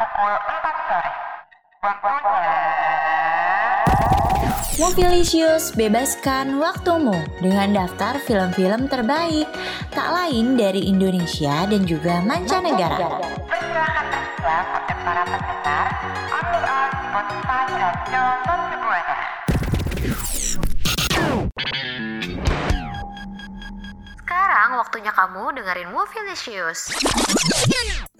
pukul 4 sore. Waktunya... Movilisius, bebaskan waktumu dengan daftar film-film terbaik tak lain dari Indonesia dan juga mancanegara. Persilahkan tersedia untuk para pendengar on Spotify Radio waktunya kamu dengerin Movielicious.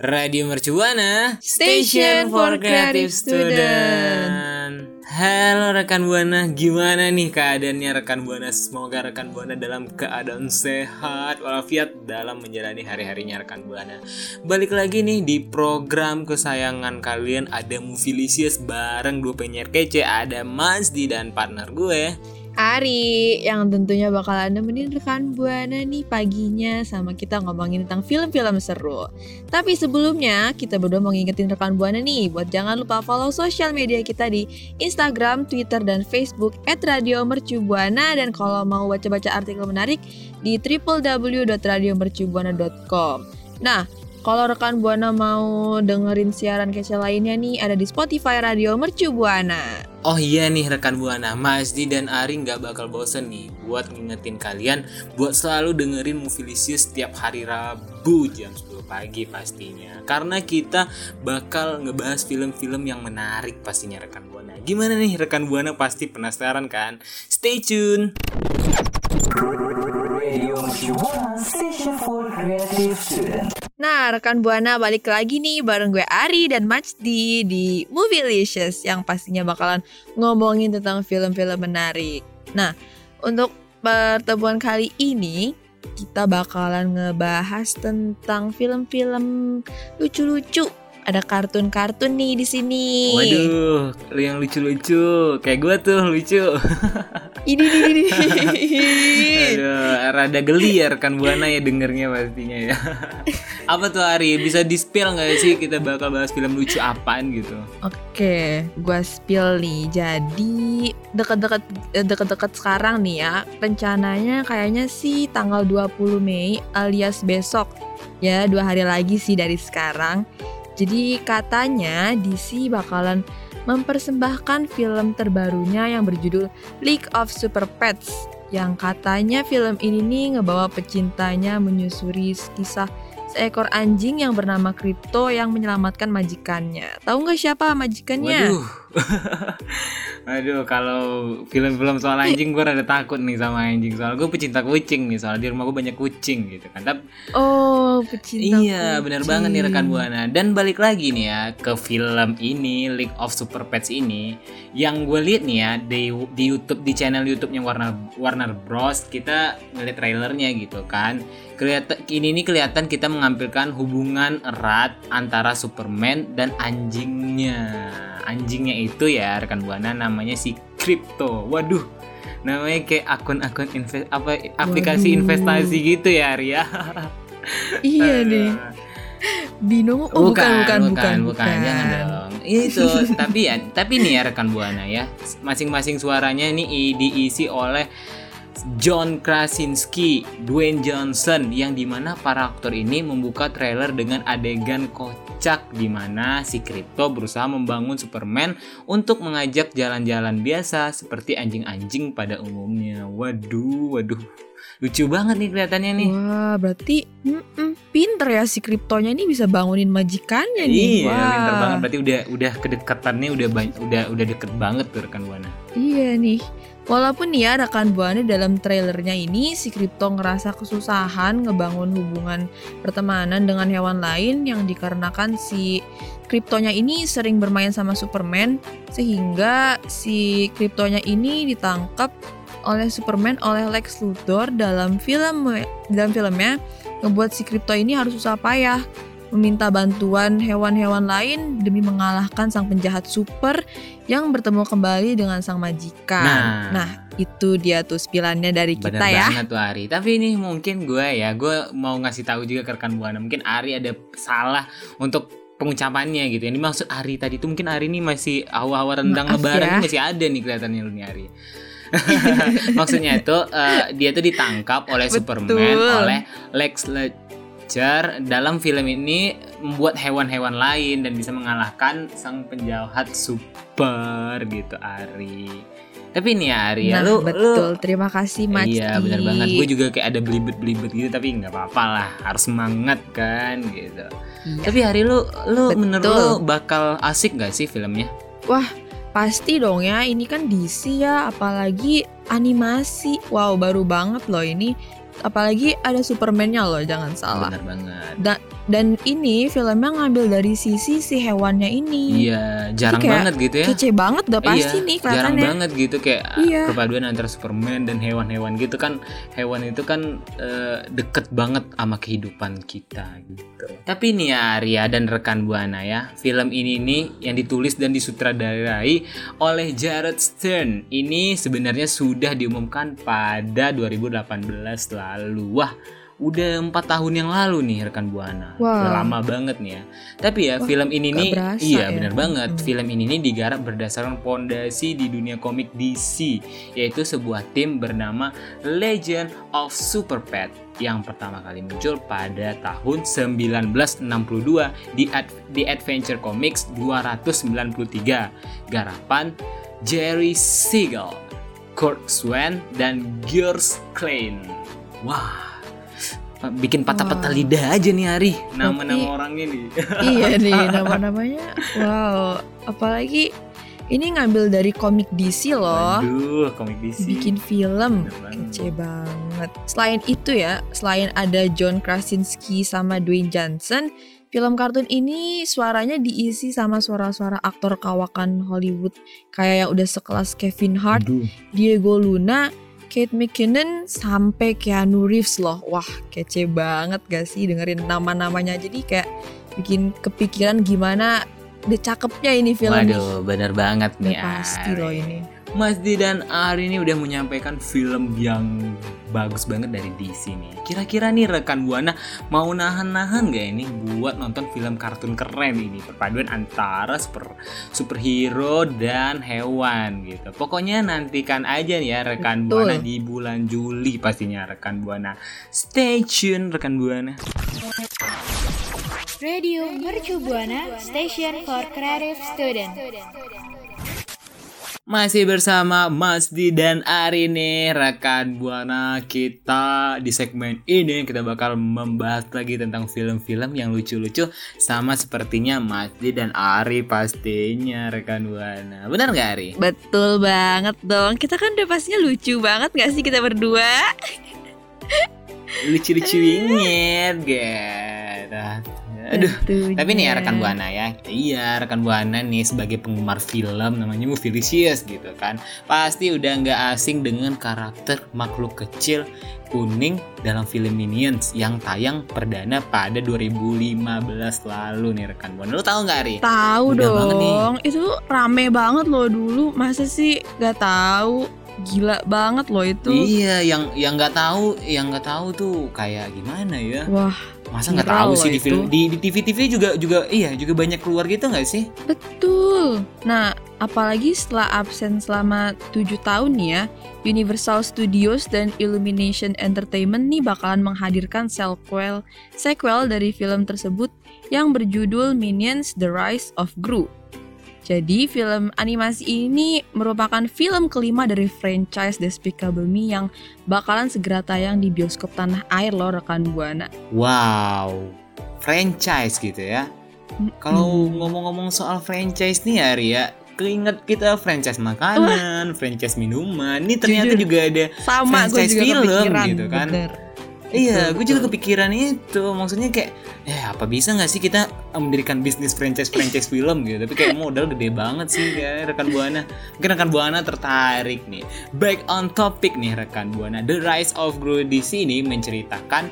Radio Mercubuana Station for Creative Student Halo rekan Buana, gimana nih keadaannya rekan Buana? Semoga rekan Buana dalam keadaan sehat walafiat dalam menjalani hari-harinya rekan Buana. Balik lagi nih di program kesayangan kalian ada Movilicious bareng dua penyiar kece, ada Mas Di dan partner gue. Ari yang tentunya bakal nemenin rekan Buana nih paginya sama kita ngomongin tentang film-film seru. Tapi sebelumnya kita berdua mau ngingetin rekan Buana nih buat jangan lupa follow sosial media kita di Instagram, Twitter, dan Facebook @radiomercubuana dan kalau mau baca-baca artikel menarik di www.radiomercubuana.com. Nah, kalau rekan Buana mau dengerin siaran kece lainnya nih ada di Spotify Radio Mercu Buana. Oh iya nih rekan Buana, Mas Di dan Ari nggak bakal bosen nih buat ngingetin kalian buat selalu dengerin Movilisius setiap hari Rabu jam 10 pagi pastinya. Karena kita bakal ngebahas film-film yang menarik pastinya rekan Buana. Gimana nih rekan Buana pasti penasaran kan? Stay tune. Nah, rekan Buana balik lagi nih bareng gue Ari dan Majdi di Movielicious yang pastinya bakalan ngomongin tentang film-film menarik. Nah, untuk pertemuan kali ini kita bakalan ngebahas tentang film-film lucu-lucu. Ada kartun-kartun nih di sini. Waduh, yang lucu-lucu kayak gue tuh lucu. Ini ini ini. Aduh, rada geli ya rekan Buana ya dengernya pastinya ya. Apa tuh Ari? Bisa di-spill nggak sih kita bakal bahas film lucu apaan gitu? Oke, gua spill nih. Jadi deket-deket eh, deket-deket sekarang nih ya, rencananya kayaknya sih tanggal 20 Mei alias besok. Ya, dua hari lagi sih dari sekarang. Jadi katanya DC bakalan mempersembahkan film terbarunya yang berjudul League of Super Pets yang katanya film ini nih ngebawa pecintanya menyusuri kisah seekor anjing yang bernama Crypto yang menyelamatkan majikannya. Tahu nggak siapa majikannya? Waduh. Aduh, kalau film-film soal anjing gue rada takut nih sama anjing. Soal gue pecinta kucing nih, soal di rumah gue banyak kucing gitu kan. Tapi Oh, pecinta iya, benar banget nih rekan. Buana. Dan balik lagi nih ya ke film ini League of Super Pets ini yang gue lihat nih ya di di YouTube di channel YouTube-nya Warner Warner Bros. Kita ngeliat trailernya gitu kan. Kelihatan ini nih kelihatan kita mengampilkan hubungan erat antara Superman dan anjingnya. Anjingnya itu ya rekan Buana namanya si Crypto. Waduh. Namanya kayak akun-akun invest apa aplikasi Waduh. investasi gitu ya Ria. Iya deh. Binomo oh, bukan bukan bukan bukan, jangan dong. Itu tapi ya, tapi nih ya rekan buana ya, masing-masing suaranya ini diisi oleh John Krasinski, Dwayne Johnson yang di mana para aktor ini membuka trailer dengan adegan kocak di mana si Crypto berusaha membangun Superman untuk mengajak jalan-jalan biasa seperti anjing-anjing pada umumnya. Waduh, waduh. Lucu banget nih kelihatannya nih. Wah, berarti mm-mm, pinter ya si kriptonya ini bisa bangunin majikannya nih. Iya, Wah. pinter banget. Berarti udah udah kedekatannya udah banyak, udah udah deket banget tuh rekan buana. Iya nih. Walaupun ya rekan buana dalam trailernya ini si kripto ngerasa kesusahan ngebangun hubungan pertemanan dengan hewan lain yang dikarenakan si kriptonya ini sering bermain sama Superman sehingga si kriptonya ini ditangkap oleh Superman oleh Lex Luthor dalam film dalam filmnya. Ngebuat si kripto ini harus susah payah meminta bantuan hewan-hewan lain demi mengalahkan sang penjahat super yang bertemu kembali dengan sang majikan. Nah. itu dia tuh spillannya dari Bener kita ya. banget tuh Ari. Tapi ini mungkin gue ya, gue mau ngasih tahu juga ke rekan buana. Mungkin Ari ada salah untuk pengucapannya gitu. Yang dimaksud Ari tadi itu mungkin Ari ini masih hawa-hawa rendang Maaf lebaran ya. ini masih ada nih kelihatannya lu nih Ari. Maksudnya itu eh, dia tuh ditangkap oleh Betul. Superman oleh Lex Luthor dalam film ini membuat hewan-hewan lain dan bisa mengalahkan sang penjahat super gitu Ari. Tapi nih ya Ari ya, nah, lu betul. lu Terima kasih Mas. Iya benar banget. Gue juga kayak ada belibet-belibet gitu tapi nggak apa-apa lah. Harus semangat kan gitu. Iya. Tapi Hari lu lu Betul. menurut lu bakal asik gak sih filmnya? Pasti dong ya, ini kan DC ya, apalagi animasi. Wow, baru banget loh ini. Apalagi ada Superman-nya loh, jangan salah. Benar banget. Dan ini filmnya ngambil dari sisi si hewannya ini. Iya, jarang kayak banget gitu ya. Kece banget udah pasti iya, nih jarang kelihatannya. banget gitu kayak Iya. perpaduan antara Superman dan hewan-hewan gitu kan hewan itu kan eh, deket banget sama kehidupan kita gitu. Tapi nih ya Arya dan rekan buana ya, film ini nih yang ditulis dan disutradarai oleh Jared Stern ini sebenarnya sudah diumumkan pada 2018 lalu. Wah, udah empat tahun yang lalu nih rekan buana. Udah lama banget nih ya. Tapi ya Wah, film ini nih berasa iya ya. benar banget. Mm. Film ini nih digarap berdasarkan fondasi di dunia komik DC yaitu sebuah tim bernama Legend of Super Pet yang pertama kali muncul pada tahun 1962 di Ad- di Adventure Comics 293 garapan Jerry Siegel, Kurt Swan dan George Klein. Wah, bikin patah-patah Wah. lidah aja nih Ari nama-nama orangnya nih. iya nih nama-namanya. Wow, apalagi ini ngambil dari komik DC loh. Waduh, komik DC. Bikin film. Kece banget. Selain itu ya, selain ada John Krasinski sama Dwayne Johnson, film kartun ini suaranya diisi sama suara-suara aktor kawakan Hollywood kayak yang udah sekelas Kevin Hart, Aduh. Diego Luna, Kate McKinnon sampai Keanu Reeves loh. Wah, kece banget gak sih dengerin nama-namanya. Jadi kayak bikin kepikiran gimana udah cakepnya ini film. Waduh, bener banget Udah nih. pasti Ari. loh ini. Mas Di dan Ari ini udah menyampaikan film yang bagus banget dari DC nih. Kira-kira nih rekan Buana mau nahan-nahan gak ini buat nonton film kartun keren ini perpaduan antara super superhero dan hewan gitu. Pokoknya nantikan aja nih ya rekan Betul. Buana di bulan Juli pastinya rekan Buana. Stay tune rekan Buana. Radio Mercu Buana Station for Creative Student. Masih bersama Mas Di dan Ari nih rekan Buana kita di segmen ini kita bakal membahas lagi tentang film-film yang lucu-lucu sama sepertinya Mas Di dan Ari pastinya rekan Buana. Benar nggak Ari? Betul banget dong. Kita kan udah pastinya lucu banget gak sih kita berdua? Lucu-lucu inget gitu. Aduh. Tentunya. Tapi nih ya rekan Buana ya Iya rekan Buana nih sebagai penggemar film namanya Movielicious gitu kan Pasti udah nggak asing dengan karakter makhluk kecil kuning dalam film Minions yang tayang perdana pada 2015 lalu nih rekan Buana Lu tahu nggak Ri? Tahu Udah banget nih. dong. Itu rame banget loh dulu. Masa sih gak tahu? Gila banget loh itu. Iya yang yang nggak tahu yang nggak tahu tuh kayak gimana ya Wah, Masa nggak tahu sih di film di, di TV-TV juga juga iya juga banyak keluar gitu nggak sih? betul. Nah, apalagi setelah absen selama 7 tahun ya, Universal Studios dan Illumination Entertainment nih bakalan menghadirkan sequel sequel dari film tersebut yang berjudul Minions: The Rise of Gru. Jadi film animasi ini merupakan film kelima dari franchise Despicable Me yang bakalan segera tayang di bioskop tanah air loh rekan Buana. Wow, franchise gitu ya. Kalau ngomong-ngomong soal franchise nih ya Ria, keinget kita franchise makanan, franchise minuman. Ini ternyata Jujur. juga ada sama franchise juga film kepikiran gitu kan. bener. Iya, Betul, gue juga kepikiran itu. Maksudnya kayak, eh apa bisa nggak sih kita mendirikan bisnis franchise-franchise film gitu? Tapi kayak modal gede banget sih ya rekan buana. Mungkin rekan buana tertarik nih. Back on topic nih rekan buana. The Rise of Gru di sini menceritakan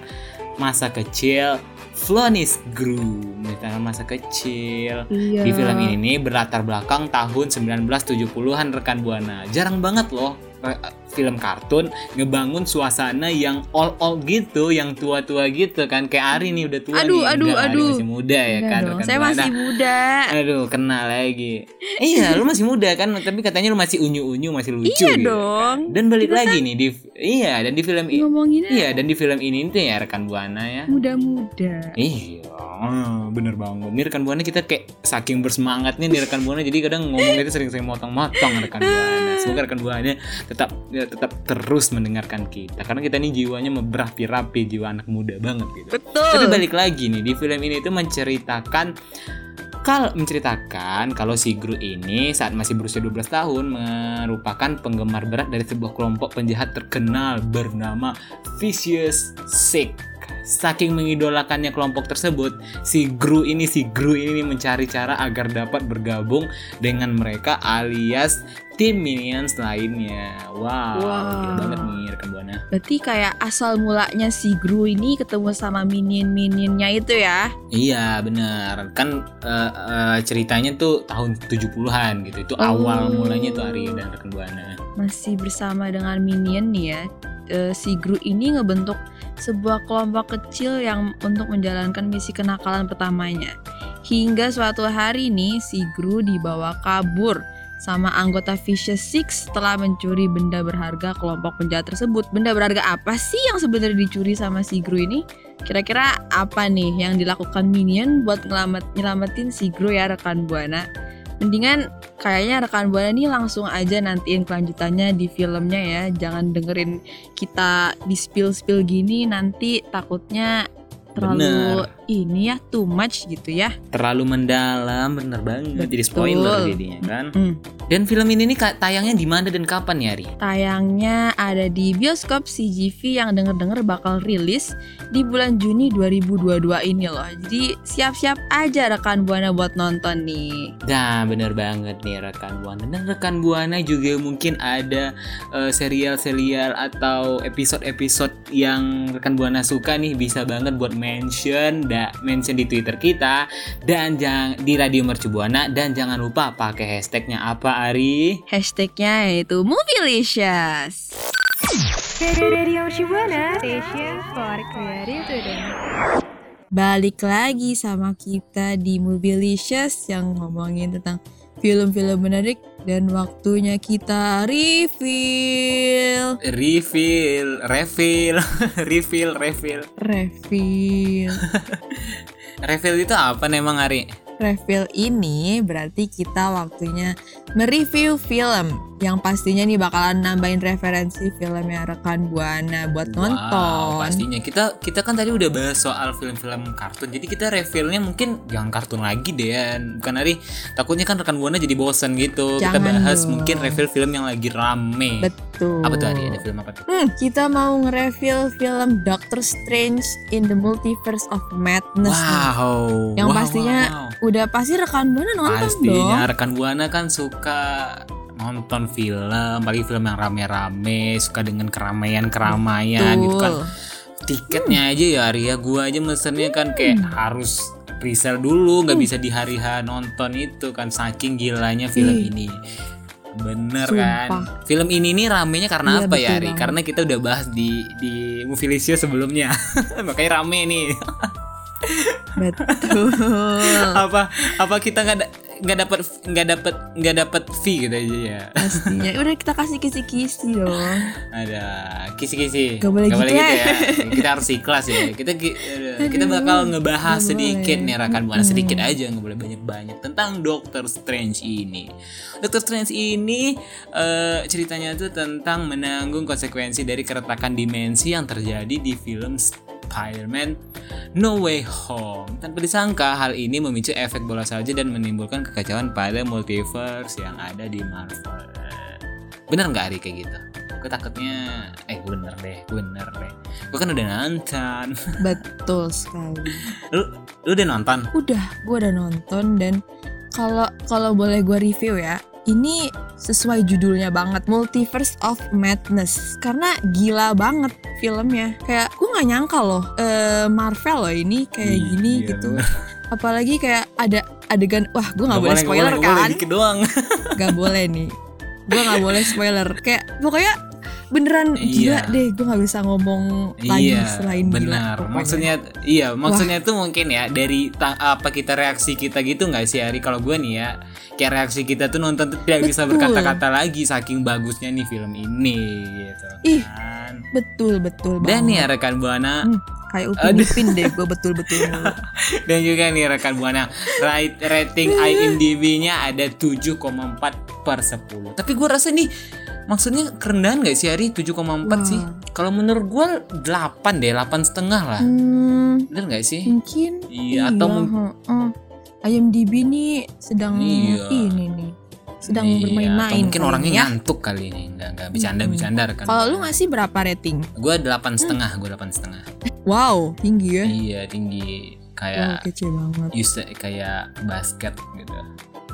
masa kecil Flonis Gru, menceritakan masa kecil. Iya. Di film ini berlatar belakang tahun 1970-an rekan buana. Jarang banget loh eh, film kartun ngebangun suasana yang all all gitu, yang tua-tua gitu kan. Kayak Ari nih udah tua Aduh, nih. aduh, Enggak, Ari aduh. masih muda ya Enggak kan. dong, saya masih muda. Aduh, kena lagi. iya, lu masih muda kan, tapi katanya lu masih unyu-unyu, masih lucu Iya gitu dong. kan. Dan balik lagi nih di iya, dan di film ini Iya, dan di film ini tuh ya rekan Buana ya. muda-muda. Iya, bener banget. Nih rekan buana kita kayak saking bersemangatnya nih rekan buana, jadi kadang ngomong itu sering-sering motong-motong rekan buana. Semoga rekan buana tetap tetap terus mendengarkan kita, karena kita nih jiwanya berapi-rapi, jiwa anak muda banget gitu. Betul. Tapi balik lagi nih di film ini itu menceritakan kalau menceritakan kalau si Gru ini saat masih berusia 12 tahun merupakan penggemar berat dari sebuah kelompok penjahat terkenal bernama Vicious Six. Saking mengidolakannya kelompok tersebut, si Gru ini si Gru ini mencari cara agar dapat bergabung dengan mereka alias tim minions lainnya. Wow, Wow. gila banget nih rekan buana. Berarti kayak asal mulanya si Gru ini ketemu sama minion-minionnya itu ya. Iya bener kan eh, eh, ceritanya tuh tahun 70-an gitu itu Oh. awal mulanya tuh Arya dan rekan Buana Masih bersama dengan minion nih ya. Eh, si Gru ini ngebentuk sebuah kelompok kecil yang untuk menjalankan misi kenakalan pertamanya. Hingga suatu hari nih si Gru dibawa kabur sama anggota Vicious Six setelah mencuri benda berharga kelompok penjahat tersebut. Benda berharga apa sih yang sebenarnya dicuri sama si Gru ini? Kira-kira apa nih yang dilakukan Minion buat ngelamat, nyelamatin si Gru ya rekan Buana? Mendingan kayaknya rekan Buana nih langsung aja nantiin kelanjutannya di filmnya ya. Jangan dengerin kita di spill-spill gini nanti takutnya terlalu ini ya too much gitu ya. terlalu mendalam bener banget jadi Betul. spoiler jadinya kan Hmm. dan film ini nih tayangnya di mana dan kapan ya Ari? Tayangnya ada di bioskop CGV yang denger-denger bakal rilis di bulan Juni 2022 ini loh. Jadi siap-siap aja rekan Buana buat nonton nih. Nah bener banget nih rekan Buana dan rekan Buana juga mungkin ada eh, serial-serial atau episode-episode yang rekan Buana suka nih bisa banget buat mention da, mention di Twitter kita dan jangan di Radio Mercu Buana dan jangan lupa pakai hashtagnya apa Ari? Hashtagnya yaitu Movielicious. Radio Shibuana Station for Creative. Balik lagi sama kita di Movielicious yang ngomongin tentang film-film menarik dan waktunya kita reveal. Refill, refill, refill, refill. Reveal. Refill itu apa nih emang Ari? Reveal ini berarti kita waktunya mereview film yang pastinya nih bakalan nambahin referensi filmnya rekan Buana buat Wow, nonton. pastinya kita kita kan tadi udah bahas soal film-film kartun. Jadi kita revealnya mungkin jangan kartun lagi deh. Bukan Ari, takutnya kan rekan buana jadi bosen gitu. kita Jangan bahas dong. mungkin reveal film yang lagi rame. Betul. Apa tuh Ari? Ada film apa tuh? Hmm, kita mau nge-reveal film Doctor Strange in the Multiverse of Madness nih. Wow. Yang wow, pastinya wow, wow. Udah pasti rekan Buana nonton pastinya dong. rekan buana kan suka nonton film, apalagi film yang rame-rame, suka dengan keramaian-keramaian gitu kan. Tiketnya aja ya Arya gua aja mesennya kan kayak harus resell dulu nggak bisa di hari H nonton itu kan saking gilanya film Ih. ini bener Sumpah. kan film ini nih ramenya karena Iya, apa ya Ari banget. karena kita udah bahas di di Movilisio sebelumnya makanya rame nih Betul. apa apa kita nggak nggak dapat nggak dapat nggak dapat fee gitu aja ya Pastinya. Udah kita kasih kisi-kisi dong. ada kisi-kisi Gak boleh gitu gitu ya. ya kita harus ikhlas ya kita ki- aduh, kita bakal ngebahas gak sedikit boleh. nih rekan buana sedikit aja nggak boleh banyak-banyak tentang Doctor Strange ini Doctor Strange ini eh, ceritanya tuh tentang menanggung konsekuensi dari keretakan dimensi yang terjadi di film Spider-Man No Way Home. Tanpa disangka, hal ini memicu efek bola salju dan menimbulkan kekacauan pada multiverse yang ada di Marvel. Bener nggak Ari kayak gitu? Gue takutnya, eh bener deh, bener deh. Gue kan udah nonton. Betul sekali. lu, lu udah nonton? Udah, gue udah nonton dan kalau kalau boleh gue review ya, ini sesuai judulnya banget Multiverse of Madness. Karena gila banget filmnya. Kayak gue nggak nyangka loh eh, Marvel loh ini kayak Iya, gini iya, gitu bener. apalagi kayak ada adegan wah gue nggak boleh spoiler kan boleh, dikit doang. nggak boleh nih. Gue nggak boleh spoiler. Kayak pokoknya beneran gila Iya. deh gue nggak bisa ngomong lagi iya, selain gila benar. pokoknya. Maksudnya iya, maksudnya tuh mungkin ya dari apa kita reaksi kita gitu nggak sih Ari? Kalau gue nih ya, kayak reaksi kita tuh nonton tuh tidak bisa berkata-kata lagi saking bagusnya nih film ini gitu. Ih, kan. betul betul Dan nih ya banget. rekan buana Hmm, kayak upin ipin deh gue betul betul dan juga nih rekan buana rating IMDb-nya ada 7,4 per 10. Tapi gue rasa nih maksudnya kerendahan gak sih Ari 7,4 sih? Wah. Kalau menurut gue 8 deh, 8 setengah lah. Hmm, Bener gak sih? mungkin Iya, atau mung- heeh. IMDb nih sedang Iya. ini nih sedang Iya, bermain-main mungkin kali orangnya ya. ngantuk kali ini nggak nggak bercanda-bercanda rekan Kalau lu ngasih berapa rating? gue delapan setengah gue delapan setengah Wow, tinggi ya. iya tinggi Wow, kayak kece banget. use kayak basket gitu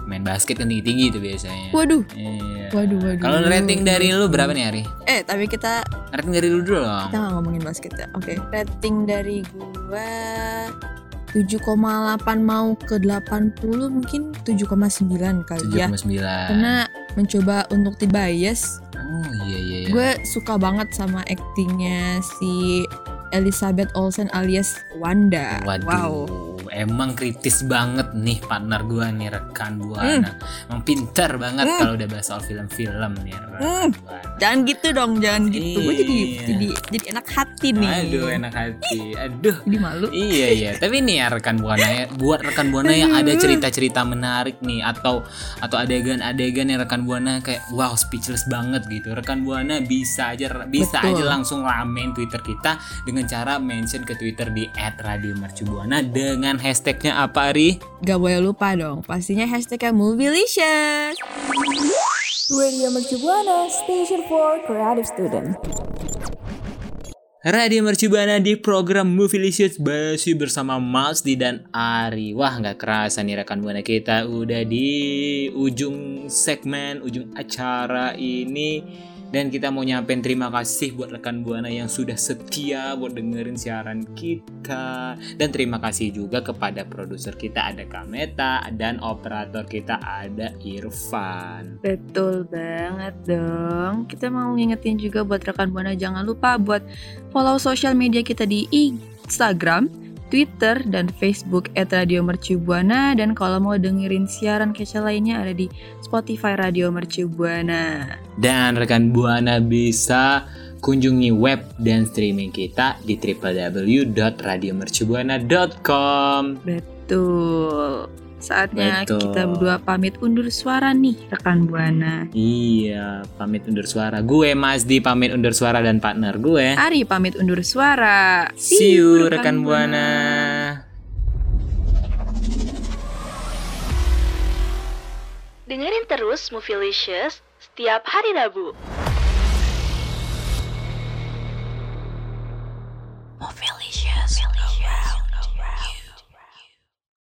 main basket kan tinggi tinggi itu biasanya Waduh. Iya. Waduh, waduh. Kalau rating dari lu berapa nih Ari? Eh, tapi kita Rating dari lu dulu dong. kita nggak ngomongin basket ya. Oke, rating dari gua 7,8 mau ke 80 mungkin 7,9 kali ya. 7,9. Karena mencoba untuk tidak bias, Oh iya iya. iya. gue suka banget sama aktingnya si Elizabeth Olsen alias Wanda. Waduh, Wow. Emang kritis banget nih partner gua nih rekan Hmm. buana. Emang pinter banget kalau udah bahas soal film-film nih Hmm. Jangan gitu dong, jangan gitu. Gue jadi Iya. jadi jadi enak hati nih. Aduh enak hati. Aduh. Jadi malu. Iya iya, tapi nih ya rekan buana ya, buat rekan buana yang ada cerita-cerita menarik nih atau atau adegan-adegan yang rekan buana kayak wow speechless banget gitu. Rekan buana bisa aja bisa Betul. aja langsung ramein Twitter kita dengan cara mention ke Twitter di @radiomercubuana dengan hashtagnya apa Ari? Gak boleh lupa dong, pastinya hashtagnya Movielicious. Radio Mercubuana, Station for Creative Student. Radio Mercubuana di program Movielicious masih bersama Masdi dan Ari. Wah nggak kerasa nih rekan buana kita udah di ujung segmen, ujung acara ini. Dan kita mau nyampein terima kasih buat rekan buana yang sudah setia buat dengerin siaran kita. Dan terima kasih juga kepada produser kita ada Kameta dan operator kita ada Irfan. Betul banget dong. Kita mau ngingetin juga buat rekan Buana jangan lupa buat follow sosial media kita di Instagram, Twitter, dan Facebook @radiomercubuana dan kalau mau dengerin siaran kece lainnya ada di Spotify Radio Mercubuana. Dan rekan Buana bisa kunjungi web dan streaming kita di www.radiomercubuana.com. Betul. Saatnya Betul. kita berdua pamit undur suara nih rekan Buana. Iya, pamit undur suara. Gue Masdi pamit undur suara dan partner gue. Ari pamit undur suara. See you rekan Buana. Dengerin terus Movielicious setiap hari Rabu.